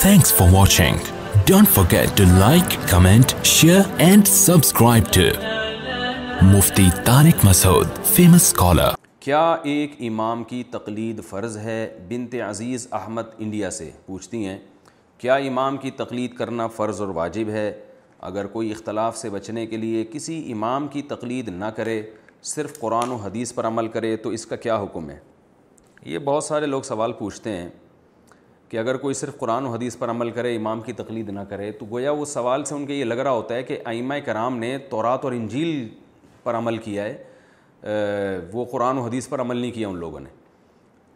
Thanks for watching. Don't forget to like, comment, share and subscribe to Mufti Tariq Masood, famous scholar. کیا ایک امام کی تقلید فرض ہے بنت عزیز احمد انڈیا سے پوچھتی ہیں کیا امام کی تقلید کرنا فرض اور واجب ہے اگر کوئی اختلاف سے بچنے کے لیے کسی امام کی تقلید نہ کرے صرف قرآن و حدیث پر عمل کرے تو اس کا کیا حکم ہے یہ بہت سارے لوگ سوال پوچھتے ہیں کہ اگر کوئی صرف قرآن و حدیث پر عمل کرے، امام کی تقلید نہ کرے، تو گویا وہ سوال سے ان کے یہ لگ رہا ہوتا ہے کہ ائمہ کرام نے تورات اور انجیل پر عمل کیا ہے وہ قرآن و حدیث پر عمل نہیں کیا ان لوگوں نے۔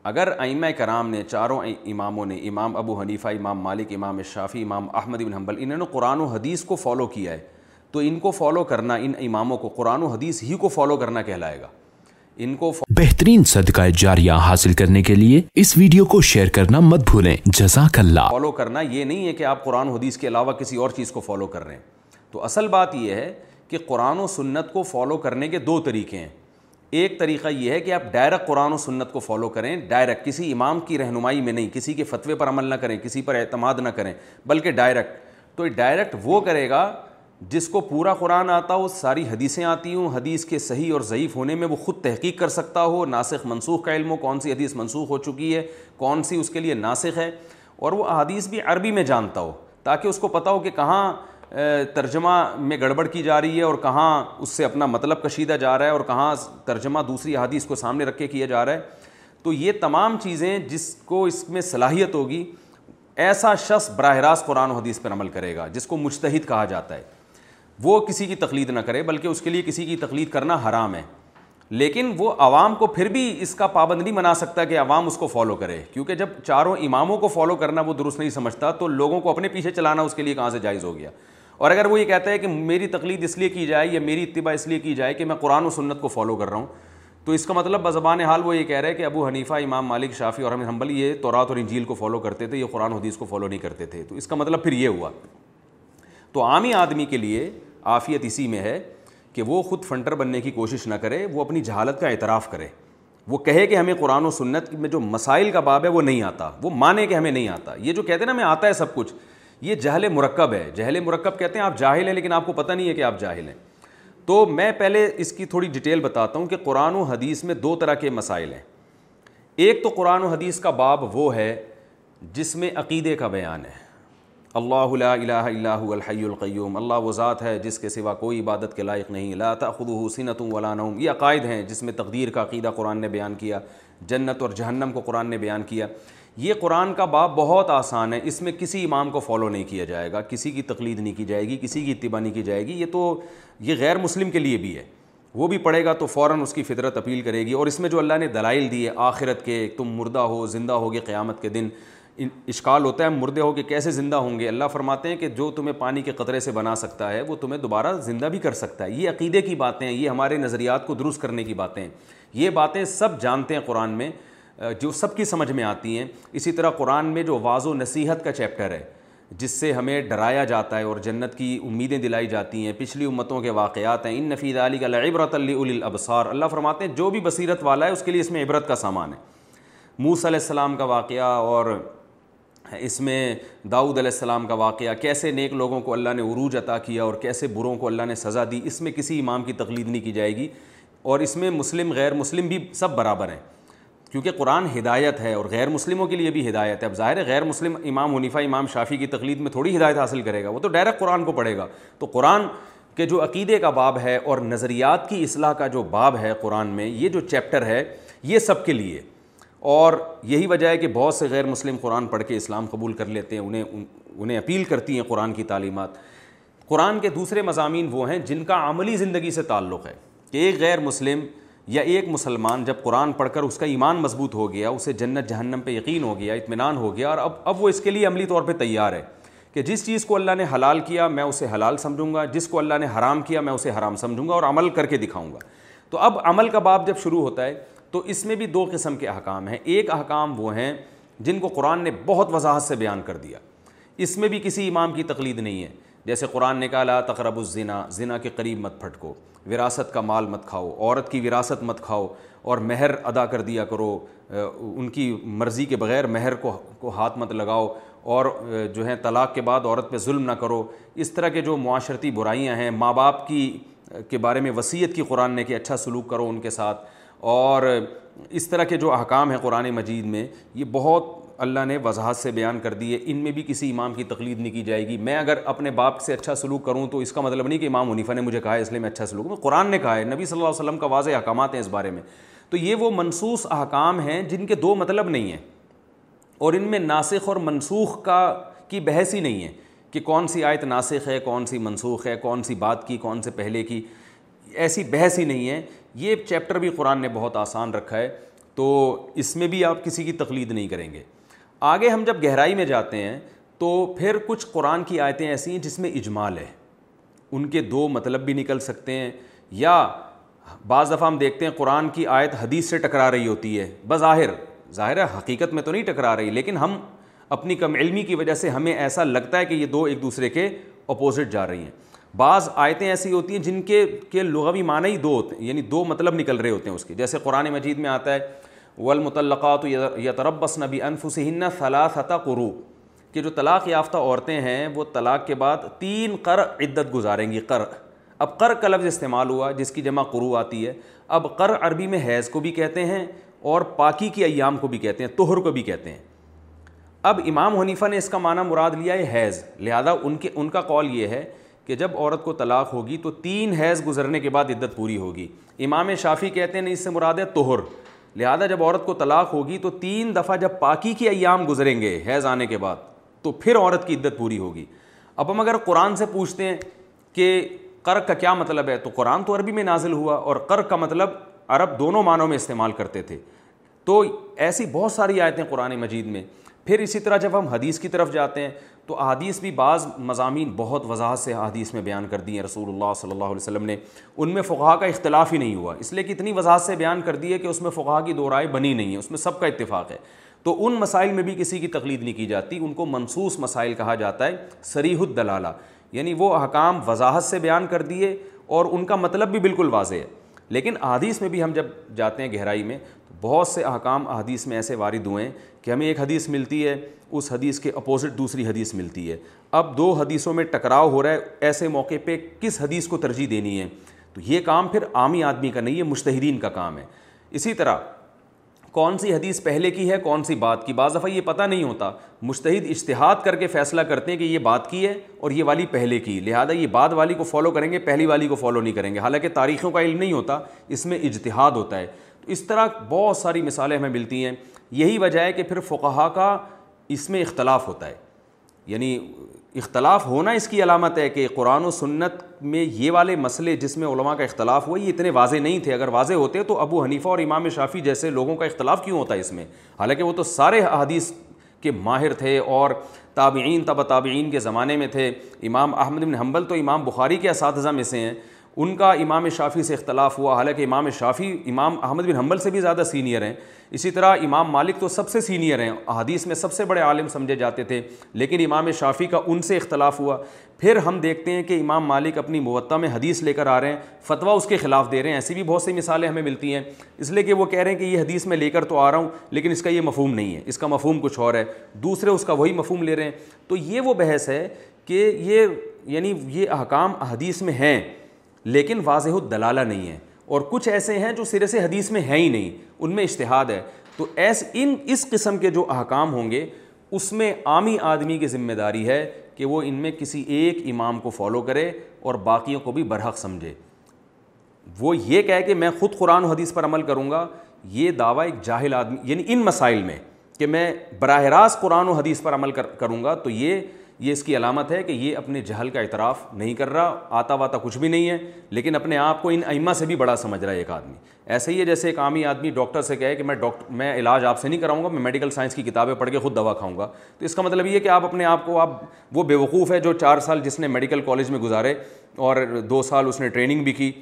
اگر ائمہ کرام نے، چاروں اماموں نے، امام ابو حنیفہ، امام مالک، امام شافی امام احمد بن حنبل، انہوں نے قرآن و حدیث کو فالو کیا ہے، تو ان کو فالو کرنا، ان اماموں کو قرآن و حدیث ہی کو فالو کرنا کہلائے گا۔ ان کو بہترین صدقہ جاریہ حاصل کرنے کے لیے اس ویڈیو کو شیئر کرنا مت بھولیں۔ جزاک اللہ۔ فالو کرنا یہ نہیں ہے کہ آپ قرآن حدیث کے علاوہ کسی اور چیز کو فالو کر رہے ہیں۔ تو اصل بات یہ ہے کہ قرآن و سنت کو فالو کرنے کے دو طریقے ہیں۔ ایک طریقہ یہ ہے کہ آپ ڈائریکٹ قرآن و سنت کو فالو کریں ڈائریکٹ کسی امام کی رہنمائی میں نہیں کسی کے فتوے پر عمل نہ کریں کسی پر اعتماد نہ کریں بلکہ ڈائریکٹ۔ تو ڈائریکٹ وہ کرے گا جس کو پورا قرآن آتا ہو، ساری حدیثیں آتی ہوں، حدیث کے صحیح اور ضعیف ہونے میں وہ خود تحقیق کر سکتا ہو، ناسخ منسوخ کا علم ہو، کون سی حدیث منسوخ ہو چکی ہے، کون سی اس کے لیے ناسخ ہے، اور وہ حدیث بھی عربی میں جانتا ہو، تاکہ اس کو پتہ ہو کہ کہاں ترجمہ میں گڑبڑ کی جا رہی ہے اور کہاں اس سے اپنا مطلب کشیدہ جا رہا ہے اور کہاں ترجمہ دوسری حدیث کو سامنے رکھ کے کیا جا رہا ہے۔ تو یہ تمام چیزیں جس کو اس میں صلاحیت ہوگی، ایسا شخص براہ راست قرآن و حدیث پر عمل کرے گا، جس کو مجتہد کہا جاتا ہے۔ وہ کسی کی تقلید نہ کرے، بلکہ اس کے لیے کسی کی تقلید کرنا حرام ہے۔ لیکن وہ عوام کو پھر بھی اس کا پابند نہیں بنا سکتا کہ عوام اس کو فالو کرے۔ کیونکہ جب چاروں اماموں کو فالو کرنا وہ درست نہیں سمجھتا، تو لوگوں کو اپنے پیچھے چلانا اس کے لیے کہاں سے جائز ہو گیا؟ اور اگر وہ یہ کہتا ہے کہ میری تقلید اس لیے کی جائے یا میری اتباع اس لیے کی جائے کہ میں قرآن و سنت کو فالو کر رہا ہوں، تو اس کا مطلب بزبان حال وہ یہ کہہ رہے ہیں کہ ابو حنیفہ، امام مالک شافی اور حنبل یہ تورات اور انجیل کو فالو کرتے تھے، یہ قرآن حدیث کو فالو نہیں کرتے تھے۔ تو اس کا مطلب پھر یہ ہوا۔ تو عامی آدمی کے لیے عافیت اسی میں ہے کہ وہ خود فنٹر بننے کی کوشش نہ کرے، وہ اپنی جہالت کا اعتراف کرے۔ وہ کہے کہ ہمیں قرآن و سنت میں جو مسائل کا باب ہے وہ نہیں آتا، وہ مانے کہ ہمیں نہیں آتا۔ یہ جو کہتے ہیں نا ہمیں آتا ہے سب کچھ، یہ جہل مرکب ہے۔ جہل مرکب کہتے ہیں آپ جاہل ہیں لیکن آپ کو پتہ نہیں ہے کہ آپ جاہل ہیں۔ تو میں پہلے اس کی تھوڑی ڈیٹیل بتاتا ہوں کہ قرآن و حدیث میں دو طرح کے مسائل ہیں۔ ایک تو قرآن و حدیث کا باب وہ ہے جس میں عقیدے کا بیان ہے۔ اللہ لا الہ الا هو الحی القیوم، اللہ وہ ذات ہے جس کے سوا کوئی عبادت کے لائق نہیں، لا تأخذه سنة ولا نوم، یہ عقائد ہیں جس میں تقدیر کا عقیدہ قرآن نے بیان کیا، جنت اور جہنم کو قرآن نے بیان کیا۔ یہ قرآن کا باب بہت آسان ہے، اس میں کسی امام کو فالو نہیں کیا جائے گا، کسی کی تقلید نہیں کی جائے گی، کسی کی اتباع نہیں کی جائے گی، یہ تو یہ غیر مسلم کے لیے بھی ہے۔ وہ بھی پڑھے گا تو فوراً اس کی فطرت اپیل کرے گی اور اس میں جو اللہ نے دلائل دیے، آخرت کے تم مردہ ہو، زندہ ہوگے قیامت کے دن اشکال ہوتا ہے مردے ہو کہ کیسے زندہ ہوں گے؟ اللہ فرماتے ہیں کہ جو تمہیں پانی کے قطرے سے بنا سکتا ہے، وہ تمہیں دوبارہ زندہ بھی کر سکتا ہے۔ یہ عقیدے کی باتیں ہیں، یہ ہمارے نظریات کو درست کرنے کی باتیں ہیں۔ یہ باتیں سب جانتے ہیں قرآن میں، جو سب کی سمجھ میں آتی ہیں۔ اسی طرح قرآن میں جو واض و نصیحت کا چیپٹر ہے، جس سے ہمیں ڈرایا جاتا ہے اور جنت کی امیدیں دلائی جاتی ہیں، پچھلی امتوں کے واقعات ہیں۔ ان نفید علی کا عبرت الابصار اللہ فرماتے ہیں، جو بھی بصیرت والا ہے، اس کے لیے اس میں عبرت کا سامان ہے۔ موس علیہ السلام کا واقعہ اور اس میں داؤد علیہ السلام کا واقعہ، کیسے نیک لوگوں کو اللہ نے عروج عطا کیا اور کیسے بروں کو اللہ نے سزا دی، اس میں کسی امام کی تقلید نہیں کی جائے گی۔ اور اس میں مسلم، غیر مسلم بھی سب برابر ہیں۔ کیونکہ قرآن ہدایت ہے اور غیر مسلموں کے لیے بھی ہدایت ہے۔ اب ظاہر ہے غیر مسلم امام منیفہ امام شافی کی تقلید میں تھوڑی ہدایت حاصل کرے گا، وہ تو ڈائریکٹ قرآن کو پڑھے گا۔ تو قرآن کے جو عقیدے کا باب ہے اور نظریات کی اصلاح کا جو باب ہے قرآن میں، یہ جو چیپٹر ہے، یہ سب کے لیے۔ اور یہی وجہ ہے کہ بہت سے غیر مسلم قرآن پڑھ کے اسلام قبول کر لیتے ہیں، انہیں انہیں اپیل کرتی ہیں قرآن کی تعلیمات۔ قرآن کے دوسرے مضامین وہ ہیں جن کا عملی زندگی سے تعلق ہے کہ ایک غیر مسلم یا ایک مسلمان جب قرآن پڑھ کر اس کا ایمان مضبوط ہو گیا، اسے جنت، جہنم پہ یقین ہو گیا، اطمینان ہو گیا، اور اب اب وہ اس کے لیے عملی طور پہ تیار ہے کہ جس چیز کو اللہ نے حلال کیا میں اسے حلال سمجھوں گا، جس کو اللہ نے حرام کیا میں اسے حرام سمجھوں گا اور عمل کر کے دکھاؤں گا۔ تو اب عمل کا باب جب شروع ہوتا ہے تو اس میں بھی دو قسم کے احکام ہیں۔ ایک احکام وہ ہیں جن کو قرآن نے بہت وضاحت سے بیان کر دیا۔ اس میں بھی کسی امام کی تقلید نہیں ہے۔ جیسے قرآن نے کہا، لا تقرب الزنا، زنا کے قریب مت پھٹکو۔ وراثت کا مال مت کھاؤ، عورت کی وراثت مت کھاؤ اور مہر ادا کر دیا کرو۔ ان کی مرضی کے بغیر مہر کو کو ہاتھ مت لگاؤ اور جو ہے طلاق کے بعد عورت پہ ظلم نہ کرو۔ اس طرح کے جو معاشرتی برائیاں ہیں، ماں باپ کی کے بارے میں وصیت کی قرآن نے کہ اچھا سلوک کرو ان کے ساتھ۔ اور اس طرح کے جو احکام ہیں قرآن مجید میں، یہ بہت اللہ نے وضاحت سے بیان کر دی ہے، ان میں بھی کسی امام کی تقلید نہیں کی جائے گی۔ میں اگر اپنے باپ سے اچھا سلوک کروں تو اس کا مطلب نہیں کہ امام منیفا نے مجھے کہا ہے، اس لیے میں اچھا سلوک کروں۔ قرآن نے کہا ہے، نبی صلی اللہ علیہ وسلم کا واضح احکامات ہیں اس بارے میں۔ تو یہ وہ منصوص احکام ہیں جن کے دو مطلب نہیں ہیں۔ اور ان میں ناسخ اور منسوخ کا، کی بحث ہی نہیں ہے کہ کون سی آیت ناسخ ہے، کون سی منسوخ ہے، کون سی بات کی، کون سے پہلے کی۔ ایسی بحث ہی نہیں ہے۔ یہ چیپٹر بھی قرآن نے بہت آسان رکھا ہے، تو اس میں بھی آپ کسی کی تقلید نہیں کریں گے۔ آگے ہم جب گہرائی میں جاتے ہیں، تو پھر کچھ قرآن کی آیتیں ایسی ہیں جس میں اجمال ہے۔ ان کے دو مطلب بھی نکل سکتے ہیں، یا بعض دفعہ ہم دیکھتے ہیں قرآن کی آیت حدیث سے ٹکرا رہی ہوتی ہے۔ بظاہر، ظاہر ہے حقیقت میں تو نہیں ٹکرا رہی، لیکن ہم اپنی کم علمی کی وجہ سے ہمیں ایسا لگتا ہے کہ یہ دو ایک دوسرے کے اپوزٹ جا رہی ہیں۔ بعض آیتیں ایسی ہوتی ہیں جن کے کے لغوی معنی ہی دو ہوتے ہیں یعنی دو مطلب نکل رہے ہوتے ہیں اس کے۔ جیسے قرآن مجید میں آتا ہے والمطلقات یتربصن بانفسهن ثلاثه قروء کہ جو طلاق یافتہ عورتیں ہیں، وہ طلاق کے بعد تین قر عدت گزاریں گی، قر۔ اب قر کا لفظ استعمال ہوا، جس کی جمع قرو آتی ہے۔ اب قر عربی میں حیض کو بھی کہتے ہیں اور پاکی کی ایام کو بھی کہتے ہیں، طہر کو بھی کہتے ہیں۔ اب امام حنیفہ نے اس کا معنی مراد لیا ہے حیض، لہذا ان کے، ان کا قول یہ ہے کہ جب عورت کو طلاق ہوگی تو تین حیض گزرنے کے بعد عدت پوری ہوگی۔ امام شافی کہتے ہیں نہیں، اس سے مراد ہے طہر۔ لہذا جب عورت کو طلاق ہوگی تو تین دفعہ جب پاکی کی ایام گزریں گے حیض آنے کے بعد، تو پھر عورت کی عدت پوری ہوگی۔ اب ہم اگر قرآن سے پوچھتے ہیں کہ قرق کا کیا مطلب ہے، تو قرآن تو عربی میں نازل ہوا اور قرق کا مطلب عرب دونوں معنوں میں استعمال کرتے تھے۔ تو ایسی بہت ساری آیتیں قرآن مجید میں۔ پھر اسی طرح جب ہم حدیث کی طرف جاتے ہیں تو احادیث بھی بعض مضامین بہت وضاحت سے احادیث میں بیان کر دی ہیں۔ رسول اللہ صلی اللہ علیہ وسلم نے ان میں فقہ کا اختلاف ہی نہیں ہوا، اس لیے کہ اتنی وضاحت سے بیان کر دی ہے کہ اس میں فقہ کی دو رائے بنی نہیں ہے، اس میں سب کا اتفاق ہے۔ تو ان مسائل میں بھی کسی کی تقلید نہیں کی جاتی، ان کو منصوص مسائل کہا جاتا ہے سریح الدلالہ۔ یعنی وہ احکام وضاحت سے بیان کر دیے اور ان کا مطلب بھی بالکل واضح ہے۔ لیکن احادیث میں بھی ہم جب جاتے ہیں گہرائی میں بہت سے احکام احادیث میں ایسے وارد ہوئے ہیں کہ ہمیں ایک حدیث ملتی ہے، اس حدیث کے اپوزٹ دوسری حدیث ملتی ہے۔ اب دو حدیثوں میں ٹکراؤ ہو رہا ہے، ایسے موقع پہ کس حدیث کو ترجیح دینی ہے؟ تو یہ کام پھر عامی آدمی کا نہیں ہے مشتحرین کا کام ہے۔ اسی طرح، کون سی حدیث پہلے کی ہے، کون سی بات کی؟ بعض دفعہ یہ پتہ نہیں ہوتا۔ مشتحد اشتہاد کر کے فیصلہ کرتے ہیں کہ یہ بات کی ہے اور یہ والی پہلے کی۔ لہٰذا یہ بعد والی کو فالو کریں گے، پہلی والی کو فالو نہیں کریں گے۔ حالانکہ تاریخوں کا علم نہیں ہوتا، اس میں اجتہاد ہوتا ہے۔ اس طرح بہت ساری مثالیں ہمیں ملتی ہیں۔ یہی وجہ ہے کہ پھر فقہا کا اس میں اختلاف ہوتا ہے۔ یعنی اختلاف ہونا اس کی علامت ہے کہ قرآن و سنت میں یہ والے مسئلے جس میں علماء کا اختلاف ہوا یہ اتنے واضح نہیں تھے۔ اگر واضح ہوتے تو ابو حنیفہ اور امام شافی جیسے لوگوں کا اختلاف کیوں ہوتا ہے اس میں؟ حالانکہ وہ تو سارے حدیث کے ماہر تھے اور تابعین تب تابعین کے زمانے میں تھے۔ امام احمد بن حنبل تو امام بخاری کے اساتذہ میں سے ہیں۔ ان کا امام شافی سے اختلاف ہوا۔ حالانکہ امام شافی، امام احمد بن حنبل سے بھی زیادہ سینئر ہیں۔ اسی طرح امام مالک تو سب سے سینئر ہیں۔ حدیث میں سب سے بڑے عالم سمجھے جاتے تھے، لیکن امام شافی کا ان سے اختلاف ہوا۔ پھر ہم دیکھتے ہیں کہ امام مالک اپنی موطع میں حدیث لے کر آ رہے ہیں، فتویٰ اس کے خلاف دے رہے ہیں۔ ایسی بھی بہت سی مثالیں ہمیں ملتی ہیں۔ اس لیے کہ وہ کہہ رہے ہیں کہ یہ حدیث میں لے کر تو آ رہا ہوں، لیکن اس کا یہ مفہوم نہیں ہے۔ اس کا مفہوم کچھ اور ہے۔ دوسرے اس کا وہی مفہوم لے رہے ہیں۔ تو یہ وہ بحث ہے کہ یہ یعنی یہ احکام حدیث میں ہیں۔ لیکن واضح الدلالہ نہیں ہے۔ اور کچھ ایسے ہیں جو سرے سے حدیث میں ہیں ہی نہیں۔ ان میں اشتہاد ہے۔ تو ایس، ان، اس قسم کے جو احکام ہوں گے، اس میں عامی آدمی کی ذمہ داری ہے کہ وہ ان میں کسی ایک امام کو فالو کرے اور باقیوں کو بھی برحق سمجھے۔ وہ یہ کہے کہ میں خود قرآن و حدیث پر عمل کروں گا۔ یہ دعویٰ ایک جاہل آدمی یعنی ان مسائل میں کہ میں براہ راست قرآن و حدیث پر عمل کروں گا۔ تو یہ یہ اس کی علامت ہے کہ یہ اپنے جہل کا اعتراف نہیں کر رہا، آتا واتا کچھ بھی نہیں ہے، لیکن اپنے آپ کو ان ائمہ سے بھی بڑا سمجھ رہا ہے ایک آدمی۔ ایسے ہی ہے جیسے ایک عامی آدمی ڈاکٹر سے کہے کہ میں ڈاکٹر میں علاج آپ سے نہیں کراؤں گا، میں میڈیکل سائنس کی کتابیں پڑھ کے خود دوا کھاؤں گا۔ تو اس کا مطلب یہ کہ آپ اپنے آپ کو، آپ وہ بے وقوف ہے جو چار سال جس نے میڈیکل کالج میں گزارے اور دو سال اس نے ٹریننگ بھی کی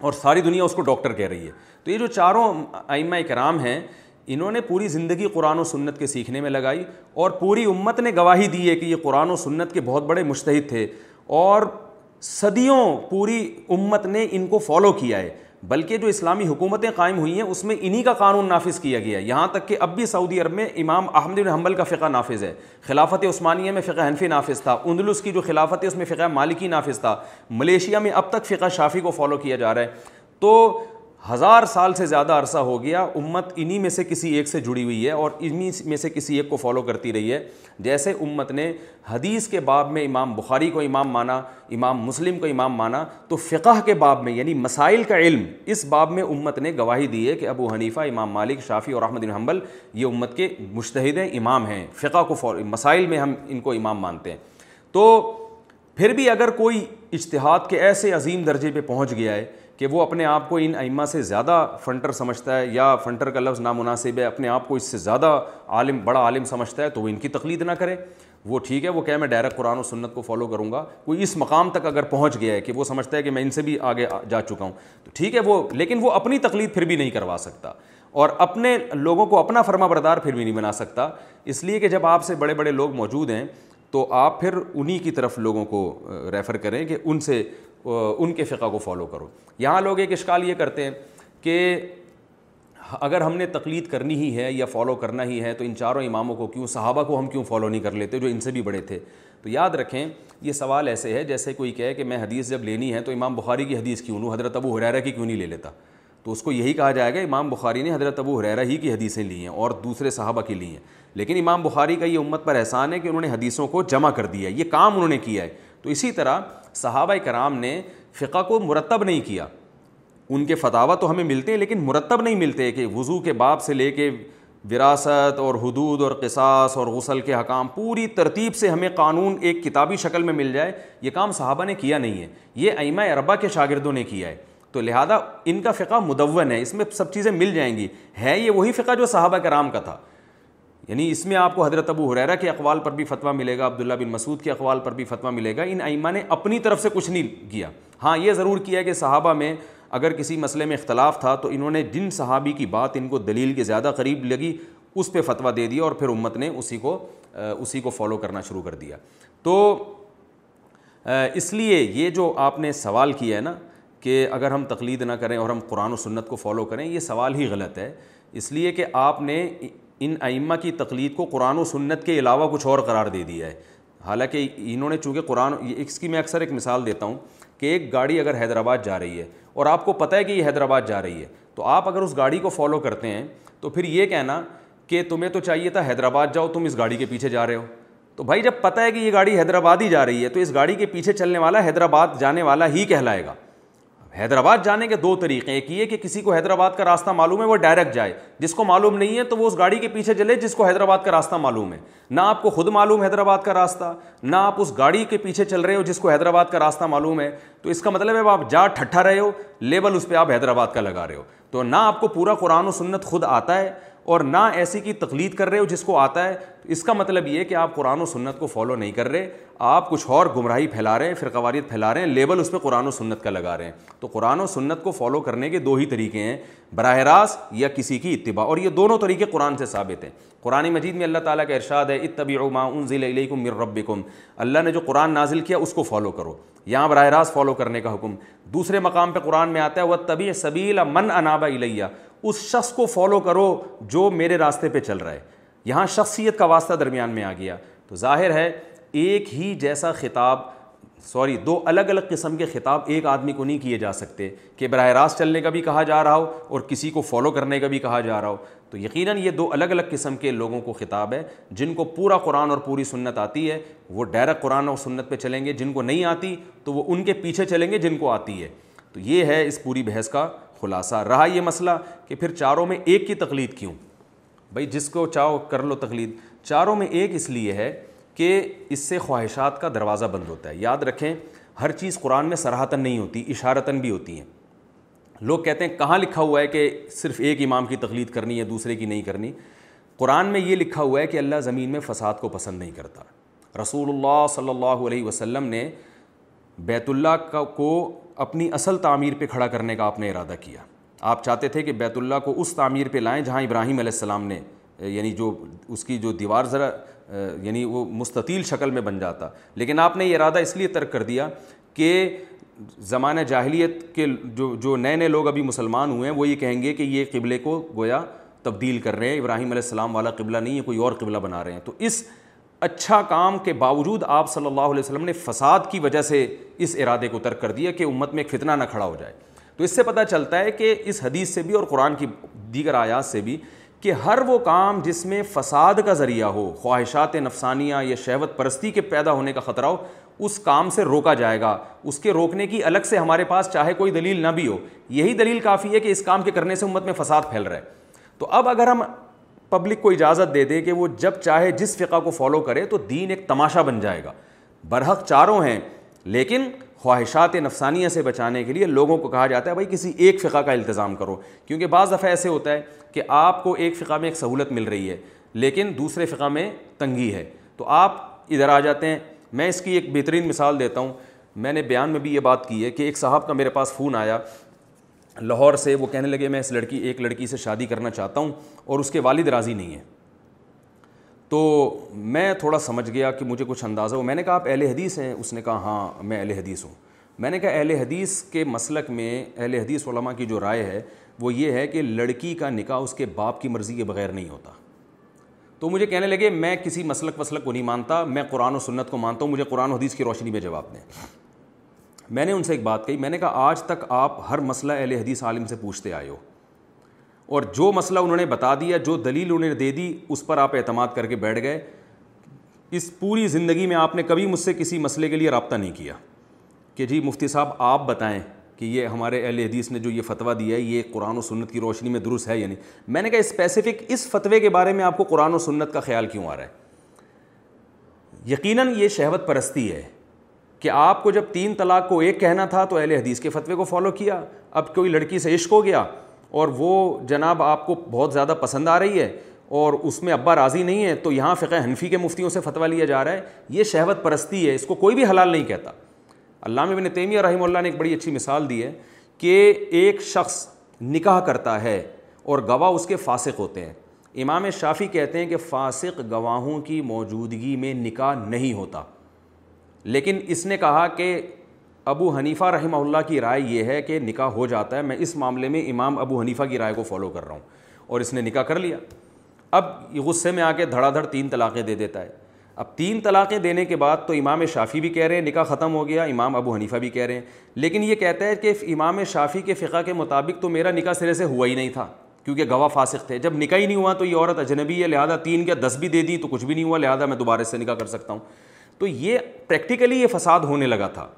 اور ساری دنیا اس کو ڈاکٹر کہہ رہی ہے۔ تو یہ جو چاروں ائمہ کرام ہیں انہوں نے پوری زندگی قرآن و سنت کے سیکھنے میں لگائی اور پوری امت نے گواہی دی ہے کہ یہ قرآن و سنت کے بہت بڑے مشتحد تھے اور صدیوں پوری امت نے ان کو فالو کیا ہے۔ بلکہ جو اسلامی حکومتیں قائم ہوئی ہیں، اس میں انہی کا قانون نافذ کیا گیا ہے۔ یہاں تک کہ اب بھی سعودی عرب میں امام احمد بن حنبل کا فقہ نافذ ہے۔ خلافت عثمانیہ میں فقہ حنفی نافذ تھا۔ اندلس کی جو خلافت ہے، اس میں فقہ مالکی نافذ تھا۔ ملیشیا میں اب تک فقہ شافی کو فالو کیا جا رہا ہے۔ تو ہزار سال سے زیادہ عرصہ ہو گیا امت انہی میں سے کسی ایک سے جڑی ہوئی ہے اور انہی میں سے کسی ایک کو فالو کرتی رہی ہے۔ جیسے امت نے حدیث کے باب میں امام بخاری کو امام مانا، امام مسلم کو امام مانا، تو فقہ کے باب میں یعنی مسائل کا علم، اس باب میں امت نے گواہی دی ہے کہ ابو حنیفہ، امام مالک شافی اور احمد حنبل یہ امت کے مشتحد امام ہیں۔ فقہ کو فالو، مسائل میں ہم ان کو امام مانتے ہیں۔ تو پھر بھی اگر کوئی اجتہاد کے ایسے عظیم درجے پہ پہنچ گیا ہے کہ وہ اپنے آپ کو ان ائمہ سے زیادہ فنٹر سمجھتا ہے یا فنٹر کا لفظ نامناسب ہے، اپنے آپ کو اس سے زیادہ عالم، بڑا عالم سمجھتا ہے تو وہ ان کی تقلید نہ کرے۔ وہ ٹھیک ہے، وہ کہ میں ڈائریکٹ قرآن و سنت کو فالو کروں گا۔ کوئی اس مقام تک اگر پہنچ گیا ہے کہ وہ سمجھتا ہے کہ میں ان سے بھی آگے جا چکا ہوں۔ تو ٹھیک ہے وہ، لیکن وہ اپنی تقلید پھر بھی نہیں کروا سکتا۔ اور اپنے لوگوں کو اپنا فرما بردار پھر بھی نہیں بنا سکتا۔ اس لیے کہ جب آپ سے بڑے بڑے لوگ موجود ہیں تو آپ پھر انہی کی طرف لوگوں کو ریفر کریں کہ ان سے ان کے فقہ کو فالو کرو۔ یہاں لوگ ایک اشکال یہ کرتے ہیں کہ اگر ہم نے تقلید کرنی ہی ہے یا فالو کرنا ہی ہے تو ان چاروں اماموں کو کیوں، صحابہ کو ہم کیوں فالو نہیں کر لیتے جو ان سے بھی بڑے تھے؟ تو یاد رکھیں، یہ سوال ایسے ہے جیسے کوئی کہے کہ میں حدیث جب لینی ہے تو امام بخاری کی حدیث کیوں لوں؟ حضرت ابو حریرہ کی کیوں نہیں لے لیتا؟ تو اس کو یہی کہا جائے گا، امام بخاری نے حضرت ابو حریرہ ہی کی حدیثیں لی ہیں اور دوسرے صحابہ کی لی ہیں۔ لیکن امام بخاری کا یہ امت پر احسان ہے کہ انہوں نے حدیثوں کو جمع کر دیا ہے، یہ کام انہوں نے کیا ہے۔ تو اسی طرح صحابہ کرام نے فقہ کو مرتب نہیں کیا۔ ان کے فتح تو ہمیں ملتے ہیں لیکن مرتب نہیں ملتے کہ وضو کے باب سے لے کے وراثت اور حدود اور قصاص اور غسل کے حکام، پوری ترتیب سے ہمیں قانون ایک کتابی شکل میں مل جائے۔ یہ کام صحابہ نے کیا نہیں ہے، یہ ائمہ اربا کے شاگردوں نے کیا ہے۔ تو لہٰذا ان کا فقہ مدون ہے، اس میں سب چیزیں مل جائیں گی۔ ہے یہ وہی فقہ جو صحابہ کرام کا تھا۔ یعنی اس میں آپ کو حضرت ابو حریرہ کے اقوال پر بھی فتویٰ ملے گا، عبداللہ بن مسعود کے اقوال پر بھی فتویٰ ملے گا۔ ان ائمہ نے اپنی طرف سے کچھ نہیں کیا۔ ہاں یہ ضرور کیا کہ صحابہ میں اگر کسی مسئلے میں اختلاف تھا تو انہوں نے جن صحابی کی بات ان کو دلیل کے زیادہ قریب لگی، اس پہ فتویٰ دے دیا اور پھر امت نے اسی کو اسی کو فالو کرنا شروع کر دیا۔ تو اس لیے یہ جو آپ نے سوال کیا ہے نا کہ اگر ہم تقلید نہ کریں اور ہم قرآن و سنت کو فالو کریں، یہ سوال ہی غلط ہے۔ اس لیے کہ آپ نے ان ائمہ کی تقلید کو قرآن و سنت کے علاوہ کچھ اور قرار دے دیا ہے۔ حالانکہ انہوں نے چونکہ قرآن اس کی میں اکثر ایک مثال دیتا ہوں کہ ایک گاڑی اگر حیدرآباد جا رہی ہے اور آپ کو پتہ ہے کہ یہ حیدرآباد جا رہی ہے، تو آپ اگر اس گاڑی کو فالو کرتے ہیں، تو پھر یہ کہنا کہ تمہیں تو چاہیے تھا حیدرآباد جاؤ، تم اس گاڑی کے پیچھے جا رہے ہو۔ تو بھائی جب پتہ ہے کہ یہ گاڑی حیدرآباد ہی جا رہی ہے، تو اس گاڑی کے پیچھے چلنے والا حیدرآباد جانے والا ہی کہلائے گا۔ حیدرآباد جانے کے دو طریقے، ایک یہ کہ کسی کو حیدرآباد کا راستہ معلوم ہے، وہ ڈائریکٹ جائے۔ جس کو معلوم نہیں ہے تو وہ اس گاڑی کے پیچھے چلے، جس کو حیدرآباد کا راستہ معلوم ہے۔ نہ آپ کو خود معلوم حیدرآباد کا راستہ، نہ آپ اس گاڑی کے پیچھے چل رہے ہو جس کو حیدرآباد کا راستہ معلوم ہے۔ تو اس کا مطلب ہے آپ جا ٹھٹھا رہے ہو، لیبل اس پہ آپ حیدرآباد کا لگا رہے ہو۔ تو نہ آپ کو پورا قرآن و سنت خود آتا ہے اور نہ ایسی کی تقلید کر رہے ہو جس کو آتا ہے، اس کا مطلب یہ کہ آپ قرآن و سنت کو فالو نہیں کر رہے، آپ کچھ اور گمراہی پھیلا رہے ہیں، فرقواریت پھیلا رہے ہیں لیبل اس پہ قرآن و سنت کا لگا رہے ہیں۔ تو قرآن و سنت کو فالو کرنے کے دو ہی طریقے ہیں، براہ راست یا کسی کی اتباع۔ اور یہ دونوں طریقے قرآن سے ثابت ہیں۔ قرآن مجید میں اللہ تعالیٰ کا ارشاد ہے، اتبعوا ما انزل الیکم من ربکم۔ اللہ نے جو قرآن نازل کیا، اس کو فالو کرو۔ یہاں براہ راست فالو کرنے کا حکم۔ دوسرے مقام پہ قرآن میں آتا ہے وہ طبی سبیلا من انابا الیہ اس شخص کو فالو کرو جو میرے راستے پہ چل رہا ہے۔ یہاں شخصیت کا واسطہ درمیان میں آ گیا۔ تو ظاہر ہے، ایک ہی جیسا خطاب، سوری، دو الگ الگ قسم کے خطاب ایک آدمی کو نہیں کیے جا سکتے کہ براہ راست چلنے کا بھی کہا جا رہا ہو اور کسی کو فالو کرنے کا بھی کہا جا رہا ہو۔ تو یقیناً یہ دو الگ الگ قسم کے لوگوں کو خطاب ہے، جن کو پورا قرآن اور پوری سنت آتی ہے۔ وہ ڈائریکٹ قرآن اور سنت پہ چلیں گے، جن کو نہیں آتی تو وہ ان کے پیچھے چلیں گے، جن کو آتی ہے۔ تو یہ ہے اس پوری بحث کا خلاصہ رہا یہ مسئلہ کہ پھر چاروں میں ایک کی تقلید کیوں؟ بھائی جس کو چاہو کر لو تقلید۔ چاروں میں ایک اس لیے ہے کہ اس سے خواہشات کا دروازہ بند ہوتا ہے۔ یاد رکھیں، ہر چیز قرآن میں سراہتاً نہیں ہوتی، اشارتاً بھی ہوتی ہیں۔ لوگ کہتے ہیں، کہاں لکھا ہوا ہے کہ صرف ایک امام کی تقلید کرنی ہے، دوسرے کی نہیں کرنی؟ قرآن میں یہ لکھا ہوا ہے کہ اللہ زمین میں فساد کو پسند نہیں کرتا۔ رسول اللہ صلی اللہ علیہ وسلم نے بیت اللہ کا کو اپنی اصل تعمیر پہ کھڑا کرنے کا آپ نے ارادہ کیا۔ آپ چاہتے تھے کہ بیت اللہ کو اس تعمیر پہ لائیں جہاں ابراہیم علیہ السلام نے یعنی جو اس کی جو دیوار ذرا یعنی وہ مستطیل شکل میں بن جاتا۔ لیکن آپ نے یہ ارادہ اس لیے ترک کر دیا کہ زمانہ جاہلیت کے جو جو نئے نئے لوگ ابھی مسلمان ہوئے ہیں، وہ یہ کہیں گے کہ یہ قبلے کو گویا تبدیل کر رہے ہیں۔ ابراہیم علیہ السلام والا قبلہ نہیں ہے، کوئی اور قبلہ بنا رہے ہیں۔ تو اس اچھا کام کے باوجود آپ صلی اللہ علیہ وسلم نے فساد کی وجہ سے اس ارادے کو ترک کر دیا کہ امت میں ایک فتنہ نہ کھڑا ہو جائے۔ تو اس سے پتہ چلتا ہے کہ اس حدیث سے بھی اور قرآن کی دیگر آیات سے بھی کہ ہر وہ کام جس میں فساد کا ذریعہ ہو، خواہشات نفسانیہ یا شہوت پرستی کے پیدا ہونے کا خطرہ ہو، اس کام سے روکا جائے گا۔ اس کے روکنے کی الگ سے ہمارے پاس چاہے کوئی دلیل نہ بھی ہو۔ یہی دلیل کافی ہے کہ اس کام کے کرنے سے امت میں فساد پھیل رہا ہے۔ تو اب اگر ہم پبلک کو اجازت دے دیں کہ وہ جب چاہے جس فقہ کو فالو کرے تو دین ایک تماشا بن جائے گا۔ برحق چاروں ہیں، لیکن خواہشات نفسانیہ سے بچانے کے لیے لوگوں کو کہا جاتا ہے، بھائی کسی ایک فقہ کا التظام کرو۔ کیونکہ بعض دفعہ ایسے ہوتا ہے کہ آپ کو ایک فقہ میں ایک سہولت مل رہی ہے، لیکن دوسرے فقہ میں تنگی ہے۔ تو آپ ادھر آ جاتے ہیں۔ میں اس کی ایک بہترین مثال دیتا ہوں۔ میں نے بیان میں بھی یہ بات کی ہے کہ ایک صاحب کا میرے پاس فون آیا۔ لاہور سے وہ کہنے لگے، میں اس لڑکی، ایک لڑکی سے شادی کرنا چاہتا ہوں اور اس کے والد راضی نہیں ہیں۔ تو میں تھوڑا سمجھ گیا کہ مجھے کچھ اندازہ ہو میں نے کہا، آپ اہل حدیث ہیں؟ اس نے کہا ہاں میں اہل حدیث ہوں۔ میں نے کہا، اہل حدیث کے مسلک میں، اہل حدیث علماء کی جو رائے ہے، وہ یہ ہے کہ لڑکی کا نکاح اس کے باپ کی مرضی کے بغیر نہیں ہوتا۔ تو مجھے کہنے لگے، میں کسی مسلک وسلک کو نہیں مانتا، میں قرآن و سنت کو مانتا ہوں، مجھے قرآن و حدیث کی روشنی میں جواب دیں۔ میں نے ان سے ایک بات کہی، میں نے کہا، آج تک آپ ہر مسئلہ اہل حدیث عالم سے پوچھتے آئے ہو۔ اور جو مسئلہ انہوں نے بتا دیا، جو دلیل انہوں نے دے دی، اس پر آپ اعتماد کر کے بیٹھ گئے۔ اس پوری زندگی میں آپ نے کبھی مجھ سے کسی مسئلے کے لیے رابطہ نہیں کیا۔ کہ جی مفتی صاحب، آپ بتائیں کہ یہ ہمارے اہل حدیث نے جو یہ فتویٰ دیا ہے، یہ قرآن و سنت کی روشنی میں درست ہے یا نہیں؟ میں نے کہا اسپیسیفک اس فتوے کے بارے میں آپ کو قرآن و سنت کا خیال کیوں آ رہا ہے؟ یقیناً یہ شہوت پرستی ہے۔ کہ آپ کو جب تین طلاق کو ایک کہنا تھا تو اہل حدیث کے فتوے کو فالو کیا۔ اب کوئی لڑکی سے عشق ہو گیا اور وہ جناب آپ کو بہت زیادہ پسند آ رہی ہے اور اس میں ابا راضی نہیں ہے تو یہاں فقہ حنفی کے مفتیوں سے فتویٰ لیا جا رہا ہے۔ یہ شہوت پرستی ہے، اس کو کوئی بھی حلال نہیں کہتا۔ علامہ بن تیمیہ رحمہ اللہ نے ایک بڑی اچھی مثال دی ہے کہ ایک شخص نکاح کرتا ہے اور گواہ اس کے فاسق ہوتے ہیں۔ امام شافی کہتے ہیں کہ فاسق گواہوں کی موجودگی میں نکاح نہیں ہوتا۔ لیکن اس نے کہا کہ ابو حنیفہ رحمہ اللہ کی رائے یہ ہے کہ نکاح ہو جاتا ہے، میں اس معاملے میں امام ابو حنیفہ کی رائے کو فالو کر رہا ہوں۔ اور اس نے نکاح کر لیا۔ اب یہ غصے میں آ کے دھڑا دھڑ تین طلاقیں دے دیتا ہے۔ اب تین طلاقیں دینے کے بعد تو امام شافی بھی کہہ رہے ہیں، نکاح ختم ہو گیا، امام ابو حنیفہ بھی کہہ رہے ہیں۔ لیکن یہ کہتا ہے کہ امام شافی کے فقہ کے مطابق تو میرا نکاح سرے سے ہوا ہی نہیں تھا، کیونکہ گواہ فاسق تھے۔ جب نکاح ہی نہیں ہوا تو یہ عورت اجنبی ہے، لہٰذا تین کیا دس بھی دے دی تو کچھ بھی نہیں ہوا، لہٰذا میں دوبارہ سے نکاح کر سکتا ہوں۔ تو یہ پریکٹیکلی یہ فساد ہونے لگا تھا۔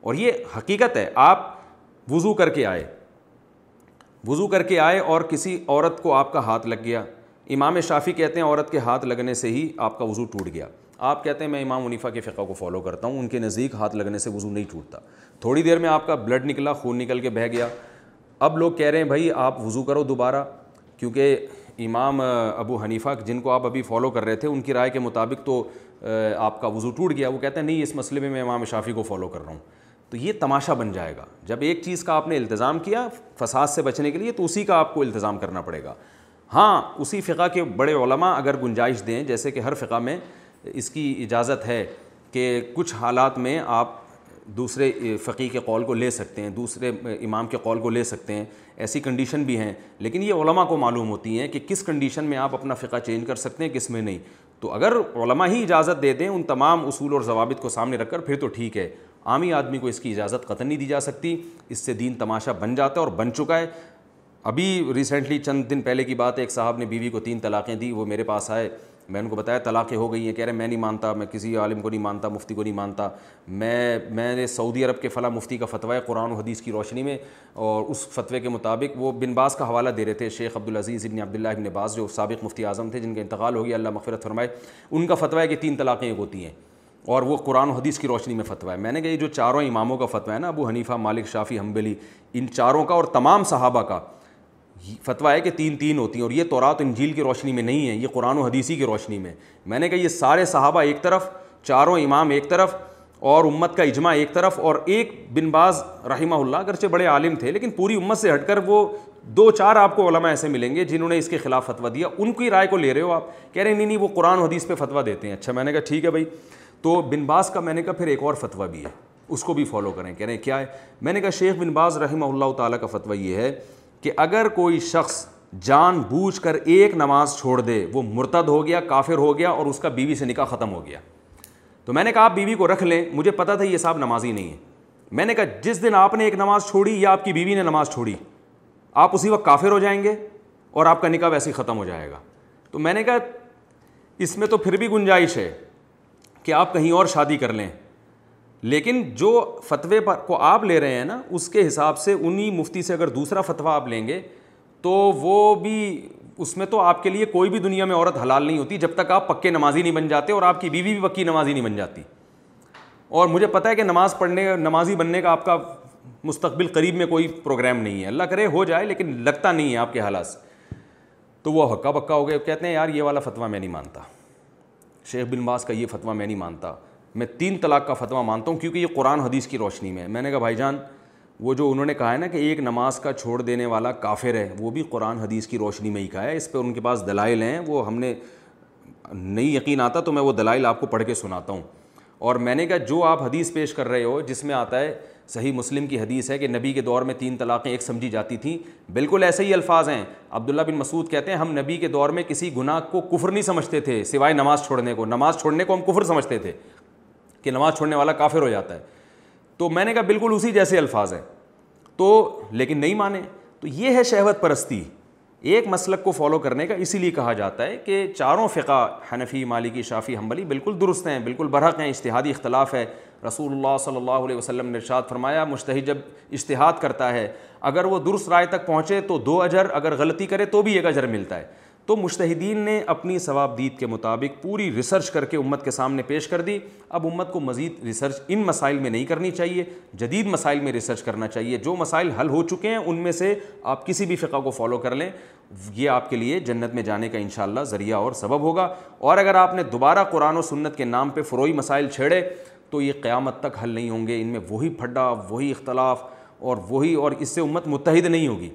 اور یہ حقیقت ہے، آپ وضو کر کے آئے۔ وضو کر کے آئے اور کسی عورت کو آپ کا ہاتھ لگ گیا۔ امام شافی کہتے ہیں، عورت کے ہاتھ لگنے سے ہی آپ کا وضو ٹوٹ گیا۔ آپ کہتے ہیں، میں امام منیفا کے فقہ کو فالو کرتا ہوں، ان کے نزدیک ہاتھ لگنے سے وضو نہیں ٹوٹتا۔ تھوڑی دیر میں آپ کا بلڈ نکلا، خون نکل کے بہہ گیا۔ اب لوگ کہہ رہے ہیں، بھائی آپ وضو کرو دوبارہ، کیونکہ امام ابو حنیفہ جن کو آپ ابھی فالو کر رہے تھے، ان کی رائے کے مطابق تو آپ کا وضو ٹوٹ گیا۔ وہ کہتے ہیں، نہیں، اس مسئلے میں میں امام شافی کو فالو کر رہا ہوں۔ تو یہ تماشا بن جائے گا۔ جب ایک چیز کا آپ نے التظام کیا فساد سے بچنے کے لیے، تو اسی کا آپ کو التظام کرنا پڑے گا۔ ہاں اسی فقہ کے بڑے علماء اگر گنجائش دیں، جیسے کہ ہر فقہ میں اس کی اجازت ہے کہ کچھ حالات میں آپ دوسرے فقی کے قول کو لے سکتے ہیں، دوسرے امام کے قول کو لے سکتے ہیں، ایسی کنڈیشن بھی ہیں۔ لیکن یہ علماء کو معلوم ہوتی ہیں کہ کس کنڈیشن میں آپ اپنا فقہ چینج کر سکتے ہیں، کس میں نہیں۔ تو اگر علماء ہی اجازت دے دیں ان تمام اصول اور ضوابط کو سامنے رکھ کر، پھر تو ٹھیک ہے۔ عامی آدمی کو اس کی اجازت قطن نہیں دی جا سکتی۔ اس سے دین تماشا بن جاتا ہے اور بن چکا ہے۔ ابھی ریسنٹلی چند دن پہلے کی بات ہے، ایک صاحب نے بیوی کو تین طلاقیں دی، وہ میرے پاس آئے۔ میں ان کو بتایا، طلاقیں ہو گئی ہیں، کہہ رہے ہیں، میں نہیں مانتا، میں کسی عالم کو نہیں مانتا، مفتی کو نہیں مانتا۔ میں میں نے سعودی عرب کے فلاں مفتی کا فتویٰ ہے قرآن و حدیث کی روشنی میں اور اس فتوے کے مطابق وہ بن باز کا حوالہ دے رہے تھے۔ شیخ عبدالعزیز ابن عبداللہ ابن باز، جو سابق مفتی اعظم تھے، جن کا انتقال ہو گیا، اللہ مغفرت فرمائے۔ ان کا فتویٰ ہے کہ تین طلاقیں ایک ہوتی ہیں اور وہ قرآن و حدیث کی روشنی میں فتویٰ ہے۔ میں نے کہا، یہ جو چاروں اماموں کا فتویٰ ہے نا، ابو حنیفہ، مالک شافی حنبلی، ان چاروں کا اور تمام صحابہ کا فتویٰ ہے کہ تین تین ہوتی ہیں اور یہ تورات انجیل کی روشنی میں نہیں ہے، یہ قرآن و حدیثی کی روشنی میں۔ میں نے کہا یہ سارے صحابہ ایک طرف، چاروں امام ایک طرف اور امت کا اجماع ایک طرف اور ایک بن باز رحمہ اللہ، اگرچہ بڑے عالم تھے، لیکن پوری امت سے ہٹ کر وہ دو چار آپ کو علماء ایسے ملیں گے جنہوں نے اس کے خلاف فتویٰ دیا۔ ان کی رائے کو لے رہے ہو آپ۔ کہہ رہے ہیں، نہیں نہیں، وہ قرآن و حدیث پہ فتویٰ دیتے ہیں۔ اچھا میں نے کہا ٹھیک ہے بھائی۔ تو بن باز کا میں نے کہا پھر ایک اور فتویٰ بھی ہے، اس کو بھی فالو کریں۔ کہہ رہے ہیں، کیا ہے؟ میں نے کہا شیخ بن باز رحمہ اللہ تعالیٰ کا فتویٰ یہ ہے کہ اگر کوئی شخص جان بوجھ کر ایک نماز چھوڑ دے، وہ مرتد ہو گیا، کافر ہو گیا اور اس کا بیوی سے نکاح ختم ہو گیا۔ تو میں نے کہا، آپ بیوی کو رکھ لیں، مجھے پتا تھا یہ صاحب نمازی نہیں ہے میں نے کہا، جس دن آپ نے ایک نماز چھوڑی یا آپ کی بیوی نے نماز چھوڑی، آپ اسی وقت کافر ہو جائیں گے اور آپ کا نکاح ویسے ہی ختم ہو جائے گا۔ تو میں نے کہا، اس میں تو پھر بھی گنجائش ہے کہ آپ کہیں اور شادی کر لیں۔ لیکن جو فتوے پر کو آپ لے رہے ہیں نا، اس کے حساب سے انہیں مفتی سے اگر دوسرا فتویٰ آپ لیں گے، تو وہ بھی اس میں تو آپ کے لیے کوئی بھی دنیا میں عورت حلال نہیں ہوتی جب تک آپ پکے نمازی نہیں بن جاتے اور آپ کی بیوی بھی پکی نمازی نہیں بن جاتی۔ اور مجھے پتہ ہے کہ نماز پڑھنے نمازی بننے کا آپ کا مستقبل قریب میں کوئی پروگرام نہیں ہے۔ اللہ کرے ہو جائے، لیکن لگتا نہیں ہے آپ کے حالات سے۔ تو وہ ہکا بکا ہو گئے، کہتے ہیں، یار، یہ والا فتویٰ میں نہیں مانتا۔ شیخ بن باز کا یہ فتویٰ میں نہیں مانتا۔ میں تین طلاق کا فتویٰ مانتا ہوں کیونکہ یہ قرآن حدیث کی روشنی میں ہے۔ میں نے کہا، بھائی جان، وہ جو انہوں نے کہا ہے نا کہ ایک نماز کا چھوڑ دینے والا کافر ہے، وہ بھی قرآن حدیث کی روشنی میں ہی کہا ہے۔ اس پہ ان کے پاس دلائل ہیں، وہ ہم نے نہیں یقین آتا تو میں وہ دلائل آپ کو پڑھ کے سناتا ہوں۔ اور میں نے کہا، جو آپ حدیث پیش کر رہے ہو، جس میں آتا ہے، صحیح مسلم کی حدیث ہے کہ نبی کے دور میں تین طلاقیں ایک سمجھی جاتی تھیں۔ بالکل ایسے ہی الفاظ ہیں۔ عبداللہ بن مسعود کہتے ہیں، ہم نبی کے دور میں کسی گناہ کو کفر نہیں سمجھتے تھے، سوائے نماز چھوڑنے کو۔ نماز چھوڑنے کو ہم کفر سمجھتے تھے۔ کہ نماز چھوڑنے والا کافر ہو جاتا ہے۔ تو میں نے کہا بالکل اسی جیسے الفاظ ہیں۔ تو لیکن نہیں مانے۔ تو یہ ہے شہوت پرستی۔ ایک مسلک کو فالو کرنے کا اسی لیے کہا جاتا ہے کہ چاروں فقہ حنفی، مالکی شافی حنبلی بالکل درست ہیں، بالکل برحق ہیں اشتہادی اختلاف ہے۔ رسول اللہ صلی اللہ علیہ وسلم نے ارشاد فرمایا مشتحد جب اشتہاد کرتا ہے، اگر وہ درست رائے تک پہنچے تو دو اجر، اگر غلطی کرے تو بھی ایک اجر ملتا ہے۔ تو مشتحدین نے اپنی ثواب دید کے مطابق پوری ریسرچ کر کے امت کے سامنے پیش کر دی۔ اب امت کو مزید ریسرچ ان مسائل میں نہیں کرنی چاہیے، جدید مسائل میں ریسرچ کرنا چاہیے۔ جو مسائل حل ہو چکے ہیں، ان میں سے آپ کسی بھی فقہ کو فالو کر لیں۔ یہ آپ کے لیے جنت میں جانے کا انشاءاللہ ذریعہ اور سبب ہوگا۔ اور اگر آپ نے دوبارہ قرآن و سنت کے نام پہ فروئی مسائل چھیڑے، تو یہ قیامت تک حل نہیں ہوں گے۔ ان میں وہی پھڈا، وہی اختلاف اور وہی اور اس سے امت متحد نہیں ہوگی۔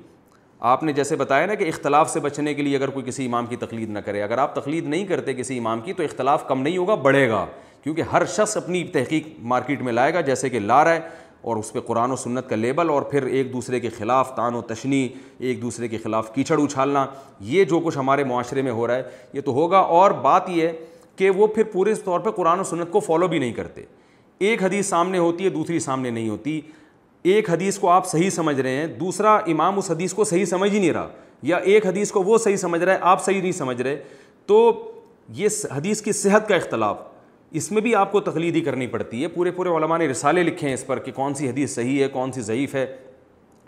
آپ نے جیسے بتایا نا کہ اختلاف سے بچنے کے لیے اگر کوئی کسی امام کی تقلید نہ کرے، اگر آپ تقلید نہیں کرتے کسی امام کی، تو اختلاف کم نہیں ہوگا، بڑھے گا، کیونکہ ہر شخص اپنی تحقیق مارکیٹ میں لائے گا، جیسے کہ لا رہا ہے اور اس پہ قرآن و سنت کا لیبل اور پھر ایک دوسرے کے خلاف تان و تشنی، ایک دوسرے کے خلاف کیچڑ اچھالنا، یہ جو کچھ ہمارے معاشرے میں ہو رہا ہے، یہ تو ہوگا۔ اور بات یہ ہے کہ وہ پھر پورے طور پہ قرآن و سنت کو فالو بھی نہیں کرتے۔ ایک حدیث سامنے ہوتی ہے، دوسری سامنے نہیں ہوتی۔ ایک حدیث کو آپ صحیح سمجھ رہے ہیں، دوسرا امام اس حدیث کو صحیح سمجھ ہی نہیں رہا، یا ایک حدیث کو وہ صحیح سمجھ رہا ہے، آپ صحیح نہیں سمجھ رہے، تو یہ حدیث کی صحت کا اختلاف، اس میں بھی آپ کو تقلیدی کرنی پڑتی ہے۔ پورے پورے علماء نے رسالے لکھے ہیں اس پر کہ کون سی حدیث صحیح ہے، کون سی ضعیف ہے۔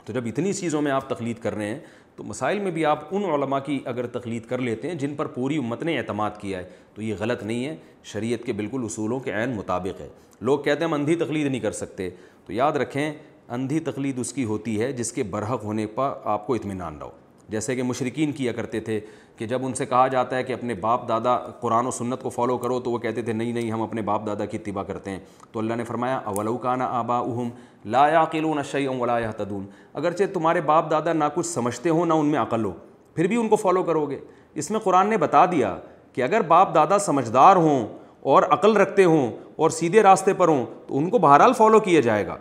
تو جب اتنی چیزوں میں آپ تقلید کر رہے ہیں، تو مسائل میں بھی آپ ان علماء کی اگر تقلید کر لیتے ہیں جن پر پوری امت نے اعتماد کیا ہے، تو یہ غلط نہیں ہے۔ شریعت کے بالکل اصولوں کے عین مطابق ہے۔ لوگ کہتے ہیں ہم اندھی تقلید نہیں کر سکتے۔ تو یاد رکھیں اندھی تقلید اس کی ہوتی ہے جس کے برحق ہونے پر آپ کو اطمینان رہو جیسے کہ مشرقین کیا کرتے تھے کہ جب ان سے کہا جاتا ہے کہ اپنے باپ دادا قرآن و سنت کو فالو کرو تو وہ کہتے تھے، نہیں نہیں، ہم اپنے باپ دادا کی اتباع کرتے ہیں۔ تو اللہ نے فرمایا اولوکانہ آبا اہم لا یاقلون شعیٰ ولا تدون اگرچہ تمہارے باپ دادا نہ کچھ سمجھتے ہوں، نہ ان میں عقل ہو، پھر بھی ان کو فالو کرو گے۔ اس میں قرآن نے بتا دیا کہ اگر باپ دادا سمجھدار ہوں اور عقل رکھتے ہوں اور سیدھے راستے پر ہوں، تو ان کو بہرحال فالو کیا جائے گا۔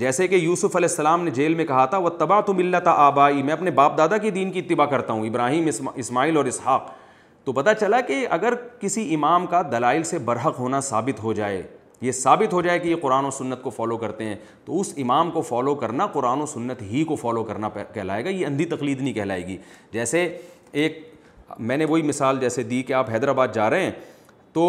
جیسے کہ یوسف علیہ السلام نے جیل میں کہا تھا وہ تباہ تو ملت آبائی میں اپنے باپ دادا کی دین کی اتباع کرتا ہوں، ابراہیم اسماعیل اور اسحاق۔ تو پتہ چلا کہ اگر کسی امام کا دلائل سے برحق ہونا ثابت ہو جائے، یہ ثابت ہو جائے کہ یہ قرآن و سنت کو فالو کرتے ہیں، تو اس امام کو فالو کرنا قرآن و سنت ہی کو فالو کرنا کہلائے گا، یہ اندھی تقلید نہیں کہلائے گی۔ جیسے ایک، میں نے وہی مثال جیسے دی کہ آپ حیدرآباد جا رہے ہیں، تو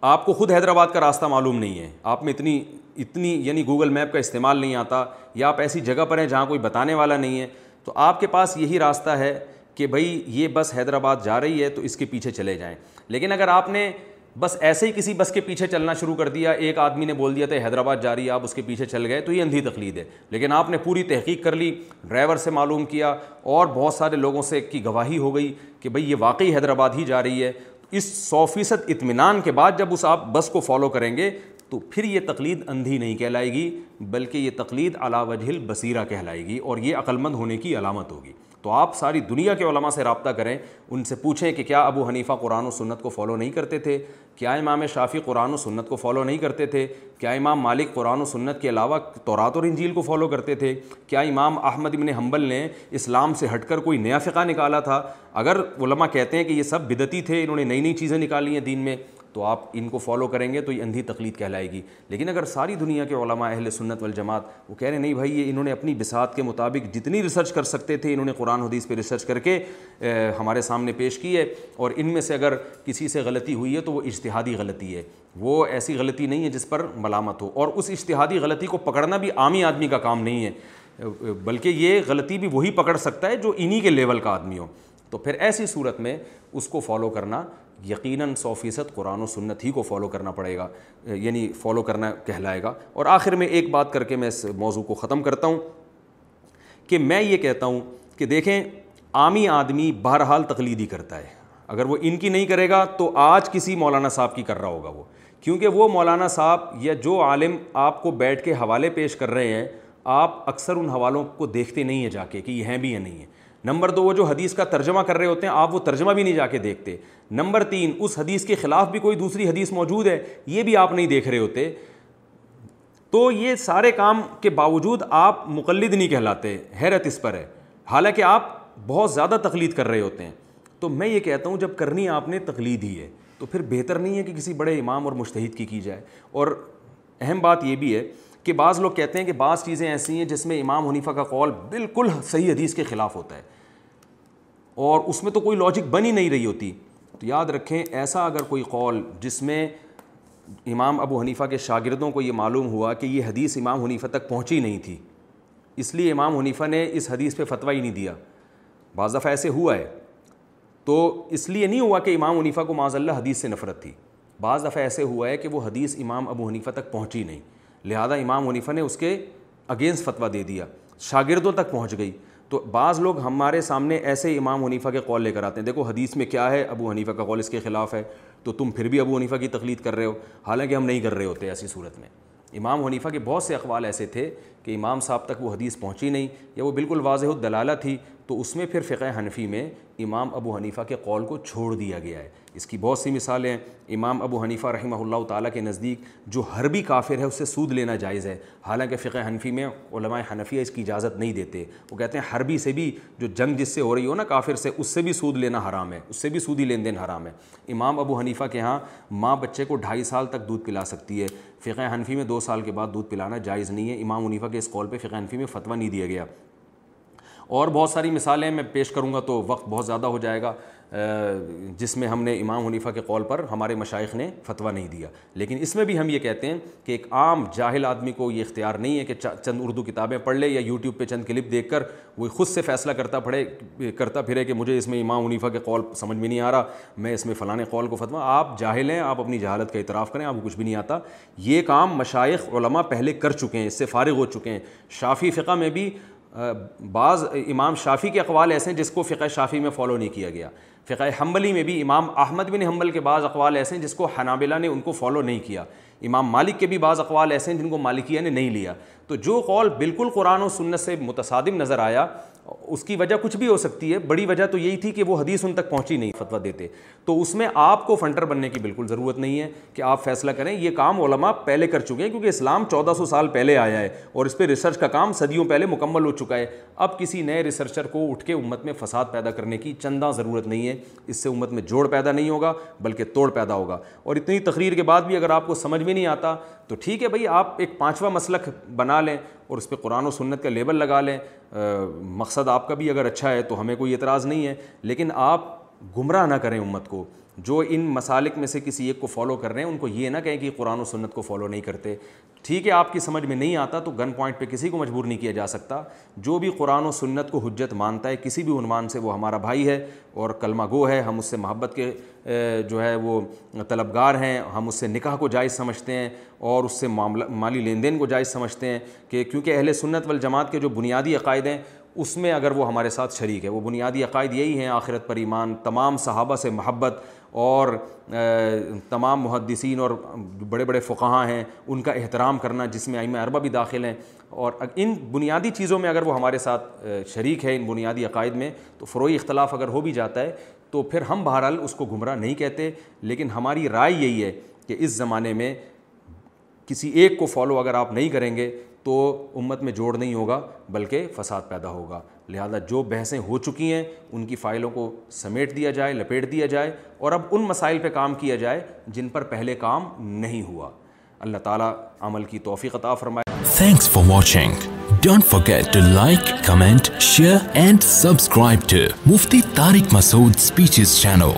آپ کو خود حیدرآباد کا راستہ معلوم نہیں ہے۔ آپ میں اتنی اتنی یعنی گوگل میپ کا استعمال نہیں آتا یا آپ ایسی جگہ پر ہیں جہاں کوئی بتانے والا نہیں ہے، تو آپ کے پاس یہی راستہ ہے کہ بھائی یہ بس حیدرآباد جا رہی ہے تو اس کے پیچھے چلے جائیں۔ لیکن اگر آپ نے بس ایسے ہی کسی بس کے پیچھے چلنا شروع کر دیا، ایک آدمی نے بول دیا تھا حیدرآباد جا رہی ہے، آپ اس کے پیچھے چل گئے، تو یہ اندھی تقلید ہے۔ لیکن آپ نے پوری تحقیق کر لی، ڈرائیور سے معلوم کیا اور بہت سارے لوگوں سے کی گواہی ہو گئی کہ بھائی یہ واقعی حیدرآباد ہی جا رہی ہے۔ اس سو فیصد اطمینان کے بعد جب اس آپ بس کو فالو کریں گے تو پھر یہ تقلید اندھی نہیں کہلائے گی، بلکہ یہ تقلید علا وجہ البصیرہ کہلائے گی اور یہ عقلمند ہونے کی علامت ہوگی۔ تو آپ ساری دنیا کے علماء سے رابطہ کریں، ان سے پوچھیں کہ کیا ابو حنیفہ قرآن و سنت کو فالو نہیں کرتے تھے؟ کیا امام شافی قرآن و سنت کو فالو نہیں کرتے تھے؟ کیا امام مالک قرآن و سنت کے علاوہ تورات اور انجیل کو فالو کرتے تھے؟ کیا امام احمد ابن حنبل نے اسلام سے ہٹ کر کوئی نیا فقہ نکالا تھا؟ اگر علماء کہتے ہیں کہ یہ سب بدتی تھے، انہوں نے نئی نئی چیزیں نکالی ہیں دین میں تو آپ ان کو فالو کریں گے تو یہ اندھی تقلید کہلائے گی۔ لیکن اگر ساری دنیا کے علماء اہل سنت والجماعت وہ کہہ رہے ہیں، نہیں بھائی، یہ انہوں نے اپنی بساط کے مطابق جتنی ریسرچ کر سکتے تھے، انہوں نے قرآن حدیث پہ ریسرچ کر کے ہمارے سامنے پیش کی ہے۔ اور ان میں سے اگر کسی سے غلطی ہوئی ہے تو وہ اجتہادی غلطی ہے۔ وہ ایسی غلطی نہیں ہے جس پر ملامت ہو۔ اور اس اجتہادی غلطی کو پکڑنا بھی عامی آدمی کا کام نہیں ہے۔ بلکہ یہ غلطی بھی وہی پکڑ سکتا ہے جو انہی کے لیول کا آدمی ہو۔ تو پھر ایسی صورت میں اس کو فالو کرنا یقیناً سو فیصد قرآن و سنت ہی کو فالو کرنا پڑے گا یعنی فالو کرنا کہلائے گا۔ اور آخر میں ایک بات کر کے میں اس موضوع کو ختم کرتا ہوں کہ میں یہ کہتا ہوں کہ دیکھیں، عامی آدمی بہرحال تقلیدی کرتا ہے۔ اگر وہ ان کی نہیں کرے گا تو آج کسی مولانا صاحب کی کر رہا ہوگا وہ۔ کیونکہ وہ مولانا صاحب یا جو عالم آپ کو بیٹھ کے حوالے پیش کر رہے ہیں، آپ اکثر ان حوالوں کو دیکھتے نہیں ہیں جا کے کہ یہ ہیں بھی یا نہیں ہیں۔ نمبر دو، وہ جو حدیث کا ترجمہ کر رہے ہوتے ہیں، آپ وہ ترجمہ بھی نہیں جا کے دیکھتے۔ نمبر تین، اس حدیث کے خلاف بھی کوئی دوسری حدیث موجود ہے، یہ بھی آپ نہیں دیکھ رہے ہوتے۔ تو یہ سارے کام کے باوجود آپ مقلد نہیں کہلاتے، حیرت اس پر ہے۔ حالانکہ آپ بہت زیادہ تقلید کر رہے ہوتے ہیں۔ تو میں یہ کہتا ہوں، جب کرنی آپ نے تقلید ہی ہے، تو پھر بہتر نہیں ہے کہ کسی بڑے امام اور مشتحد کی کی جائے۔ اور اہم بات یہ بھی ہے کہ بعض لوگ کہتے ہیں کہ بعض چیزیں ایسی ہیں جس میں امام حنیفہ کا قول بالکل صحیح حدیث کے خلاف ہوتا ہے۔ اور اس میں تو کوئی لاجک بن ہی نہیں رہی ہوتی۔ تو یاد رکھیں، ایسا اگر کوئی قول جس میں امام ابو حنیفہ کے شاگردوں کو یہ معلوم ہوا کہ یہ حدیث امام حنیفہ تک پہنچی نہیں تھی، اس لیے امام حنیفہ نے اس حدیث پہ فتویٰ ہی نہیں دیا۔ بعض دفعہ ایسے ہوا ہے۔ تو اس لیے نہیں ہوا کہ امام حنیفہ کو معاذ اللہ حدیث سے نفرت تھی۔ بعض دفعہ ایسے ہوا ہے کہ وہ حدیث امام ابو حنیفہ تک پہنچی نہیں۔ لہٰذا امام حنیفہ نے اس کے اگینسٹ فتویٰ دے دیا۔ شاگردوں تک پہنچ گئی۔ تو بعض لوگ ہمارے سامنے ایسے امام حنیفہ کے قول لے کر آتے ہیں، دیکھو حدیث میں کیا ہے، ابو حنیفہ کا قول اس کے خلاف ہے، تو تم پھر بھی ابو حنیفہ کی تقلید کر رہے ہو، حالانکہ ہم نہیں کر رہے ہوتے ایسی صورت میں۔ امام حنیفہ کے بہت سے اقوال ایسے تھے کہ امام صاحب تک وہ حدیث پہنچی نہیں، یا وہ بالکل واضح الدلالہ تھی، تو اس میں پھر فقہ حنفی میں امام ابو حنیفہ کے قول کو چھوڑ دیا گیا ہے۔ اس کی بہت سی مثالیں ہیں۔ امام ابو حنیفہ رحمہ اللہ تعالیٰ کے نزدیک جو حربی کافر ہے اس سے سود لینا جائز ہے۔ حالانکہ فقہ حنفی میں علماء حنفیہ اس کی اجازت نہیں دیتے۔ وہ کہتے ہیں حربی سے بھی جو جنگ جس سے ہو رہی ہو نا کافر سے، اس سے بھی سود لینا حرام ہے۔ اس سے بھی سودی لین دین حرام ہے۔ امام ابو حنیفہ کے ہاں ماں بچے کو ڈھائی سال تک دودھ پلا سکتی ہے۔ فقہ حنفی میں دو سال کے بعد دودھ پلانا جائز نہیں ہے۔ امام حنیفہ کے اس قول پہ فقہ حنفی میں فتویٰ نہیں دیا گیا۔ اور بہت ساری مثالیں میں پیش کروں گا تو وقت بہت زیادہ ہو جائے گا۔ جس میں ہم نے امام حنیفہ کے قول پر ہمارے مشائق نے فتویٰ نہیں دیا۔ لیکن اس میں بھی ہم یہ کہتے ہیں کہ ایک عام جاہل آدمی کو یہ اختیار نہیں ہے کہ چند اردو کتابیں پڑھ لے یا یوٹیوب پہ چند کلپ دیکھ کر وہ خود سے فیصلہ کرتا پڑھے کرتا پھرے کہ مجھے اس میں امام حنیفہ کے قول سمجھ میں نہیں آ رہا، میں اس میں فلاں قول کو فتویٰ، آپ جاہل ہیں، آپ اپنی جہالت کا اعتراف کریں، آپ کو کچھ بھی نہیں آتا۔ یہ کام مشائق علماء پہلے کر چکے ہیں، اس سے فارغ ہو چکے ہیں۔ شافی فقہ میں بھی بعض امام شافی کے اقوال ایسے ہیں جس کو فقہ شافی میں فالو نہیں کیا گیا۔ فقہ حنبلی میں بھی امام احمد بن حنبل کے بعض اقوال ایسے ہیں جس کو حنابلہ نے ان کو فالو نہیں کیا۔ امام مالک کے بھی بعض اقوال ایسے ہیں جن کو مالکیہ نے نہیں لیا۔ تو جو قول بالکل قرآن و سنت سے متصادم نظر آیا، اس کی وجہ کچھ بھی ہو سکتی ہے، بڑی وجہ تو یہی تھی کہ وہ حدیث ان تک پہنچی نہیں، فتویٰ دیتے۔ تو اس میں آپ کو فنٹر بننے کی بالکل ضرورت نہیں ہے کہ آپ فیصلہ کریں۔ یہ کام علماء پہلے کر چکے ہیں کیونکہ اسلام چودہ سو سال پہلے آیا ہے اور اس پہ ریسرچ کا کام صدیوں پہلے مکمل ہو چکا ہے۔ اب کسی نئے ریسرچر کو اٹھ کے امت میں فساد پیدا کرنے کی چندہ ضرورت نہیں ہے۔ اس سے امت میں جوڑ پیدا نہیں ہوگا، بلکہ توڑ پیدا ہوگا۔ اور اتنی تقریر کے بعد بھی اگر آپ کو سمجھ میں نہیں آتا تو ٹھیک ہے بھائی، آپ ایک پانچواں مسلک بنا لیں اور اس پہ قرآن و سنت کا لیبل لگا لیں۔ مقصد آپ کا بھی اگر اچھا ہے تو ہمیں کوئی اعتراض نہیں ہے، لیکن آپ گمراہ نہ کریں امت کو۔ جو ان مسالک میں سے کسی ایک کو فالو کر رہے ہیں، ان کو یہ نہ کہیں کہ قرآن و سنت کو فالو نہیں کرتے۔ ٹھیک ہے، آپ کی سمجھ میں نہیں آتا تو گن پوائنٹ پہ کسی کو مجبور نہیں کیا جا سکتا۔ جو بھی قرآن و سنت کو حجت مانتا ہے، کسی بھی عنوان سے وہ ہمارا بھائی ہے اور کلمہ گو ہے۔ ہم اس سے محبت کے جو ہے وہ طلبگار ہیں، ہم اس سے نکاح کو جائز سمجھتے ہیں۔ اور اس سے معاملہ مالی لین دین کو جائز سمجھتے ہیں کہ کیونکہ اہل سنت والجماعت کے جو بنیادی عقائد ہیں، اس میں اگر وہ ہمارے ساتھ شریک ہے وہ بنیادی عقائد یہی ہیں، آخرت پر ایمان، تمام صحابہ سے محبت اور تمام محدثین اور بڑے بڑے فقہاں ہیں، ان کا احترام کرنا جس میں ائمہ اربا بھی داخل ہیں۔ اور ان بنیادی چیزوں میں اگر وہ ہمارے ساتھ شریک ہے ان بنیادی عقائد میں، تو فروئی اختلاف اگر ہو بھی جاتا ہے، تو پھر ہم بہرحال اس کو گمراہ نہیں کہتے۔ لیکن ہماری رائے یہی ہے کہ اس زمانے میں کسی ایک کو فالو اگر آپ نہیں کریں گے تو امت میں جوڑ نہیں ہوگا، بلکہ فساد پیدا ہوگا۔ لہذا جو بحثیں ہو چکی ہیں، ان کی فائلوں کو سمیٹ دیا جائے، لپیٹ دیا جائے اور اب ان مسائل پہ کام کیا جائے جن پر پہلے کام نہیں ہوا۔ اللہ تعالیٰ عمل کی توفیق عطا فرمائے۔ Thanks for watching don't forget to like comment share and subscribe to Mufti Tariq Masood speeches channel